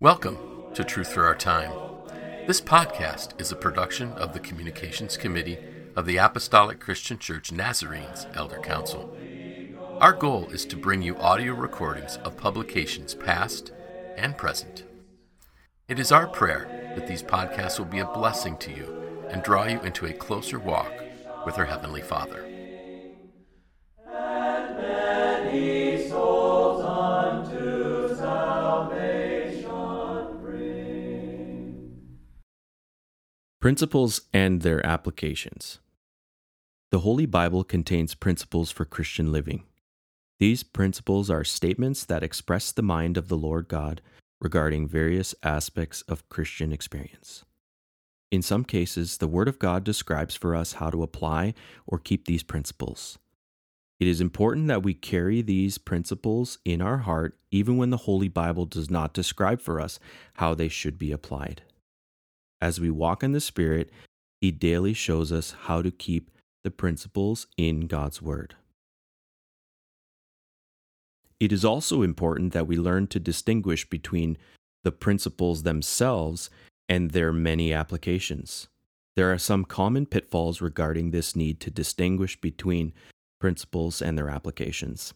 Welcome to Truth for Our Time. This podcast is a production of the Communications Committee of the Apostolic Christian Church Nazarenes Elder Council. Our goal is to bring you audio recordings of publications past and present. It is our prayer that these podcasts will be a blessing to you and draw you into a closer walk with our Heavenly Father. Principles and their applications. The Holy Bible contains principles for Christian living. These principles are statements that express the mind of the Lord God regarding various aspects of Christian experience. In some cases, the Word of God describes for us how to apply or keep these principles. It is important that we carry these principles in our heart even when the Holy Bible does not describe for us how they should be applied. As we walk in the Spirit, He daily shows us how to keep the principles in God's Word. It is also important that we learn to distinguish between the principles themselves and their many applications. There are some common pitfalls regarding this need to distinguish between principles and their applications.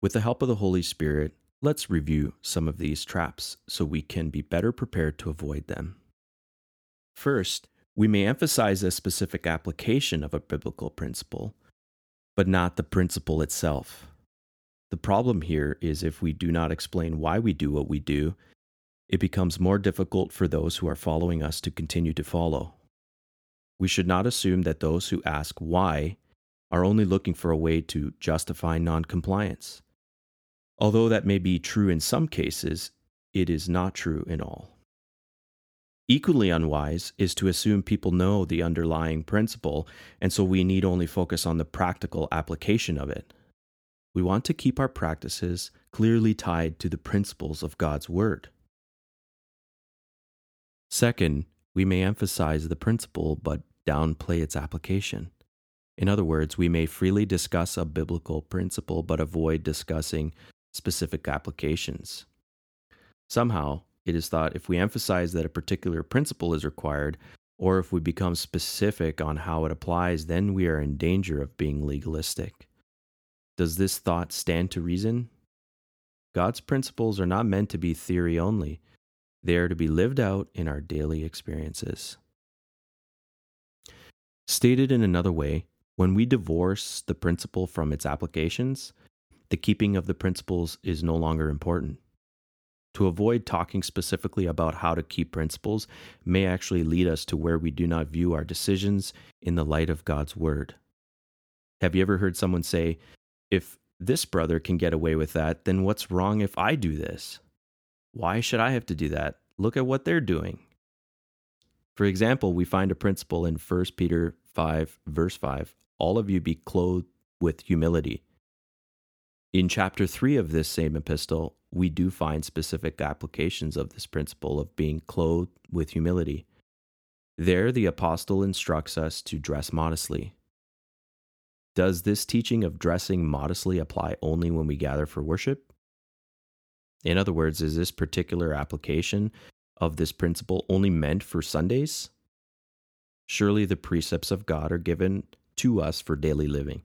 With the help of the Holy Spirit, let's review some of these traps so we can be better prepared to avoid them. First, we may emphasize a specific application of a biblical principle, but not the principle itself. The problem here is if we do not explain why we do what we do, it becomes more difficult for those who are following us to continue to follow. We should not assume that those who ask why are only looking for a way to justify noncompliance. Although that may be true in some cases, it is not true in all. Equally unwise is to assume people know the underlying principle, and so we need only focus on the practical application of it. We want to keep our practices clearly tied to the principles of God's Word. Second, we may emphasize the principle but downplay its application. In other words, we may freely discuss a biblical principle but avoid discussing specific applications. Somehow, it is thought if we emphasize that a particular principle is required, or if we become specific on how it applies, then we are in danger of being legalistic. Does this thought stand to reason? God's principles are not meant to be theory only, they are to be lived out in our daily experiences. Stated in another way, when we divorce the principle from its applications, the keeping of the principles is no longer important. To avoid talking specifically about how to keep principles may actually lead us to where we do not view our decisions in the light of God's word. Have you ever heard someone say, if this brother can get away with that, then what's wrong if I do this? Why should I have to do that? Look at what they're doing. For example, we find a principle in 1 Peter 5, verse 5 all of you be clothed with humility. In chapter 3 of this same epistle, we do find specific applications of this principle of being clothed with humility. There, the apostle instructs us to dress modestly. Does this teaching of dressing modestly apply only when we gather for worship? In other words, is this particular application of this principle only meant for Sundays? Surely the precepts of God are given to us for daily living.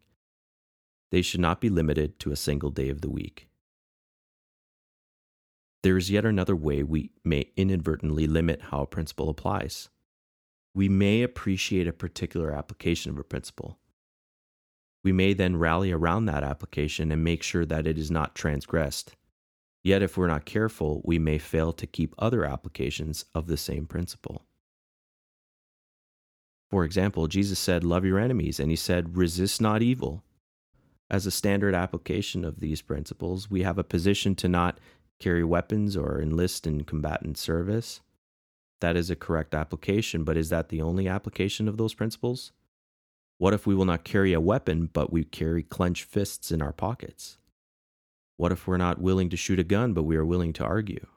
They should not be limited to a single day of the week. There is yet another way we may inadvertently limit how a principle applies. We may appreciate a particular application of a principle, we may then rally around that application and make sure that it is not transgressed. Yet, if we're not careful, we may fail to keep other applications of the same principle. For example, Jesus said, Love your enemies, and he said, Resist not evil. As a standard application of these principles, we have a position to not carry weapons or enlist in combatant service. That is a correct application, but is that the only application of those principles? What if we will not carry a weapon, but we carry clenched fists in our pockets? What if we're not willing to shoot a gun, but we are willing to argue?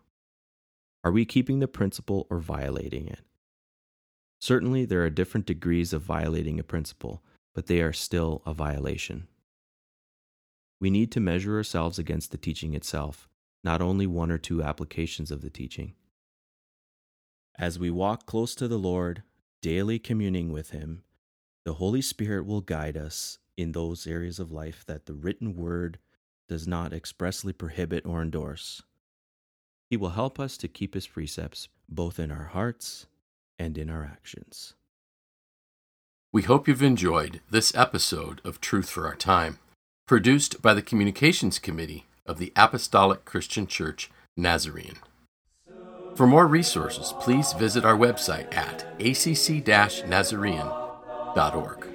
Are we keeping the principle or violating it? Certainly, there are different degrees of violating a principle, but they are still a violation. We need to measure ourselves against the teaching itself, not only one or two applications of the teaching. As we walk close to the Lord, daily communing with Him, the Holy Spirit will guide us in those areas of life that the written word does not expressly prohibit or endorse. He will help us to keep His precepts both in our hearts and in our actions. We hope you've enjoyed this episode of Truth for Our Time, produced by the Communications Committee of the Apostolic Christian Church Nazarene. For more resources, please visit our website at acc-nazarene.org.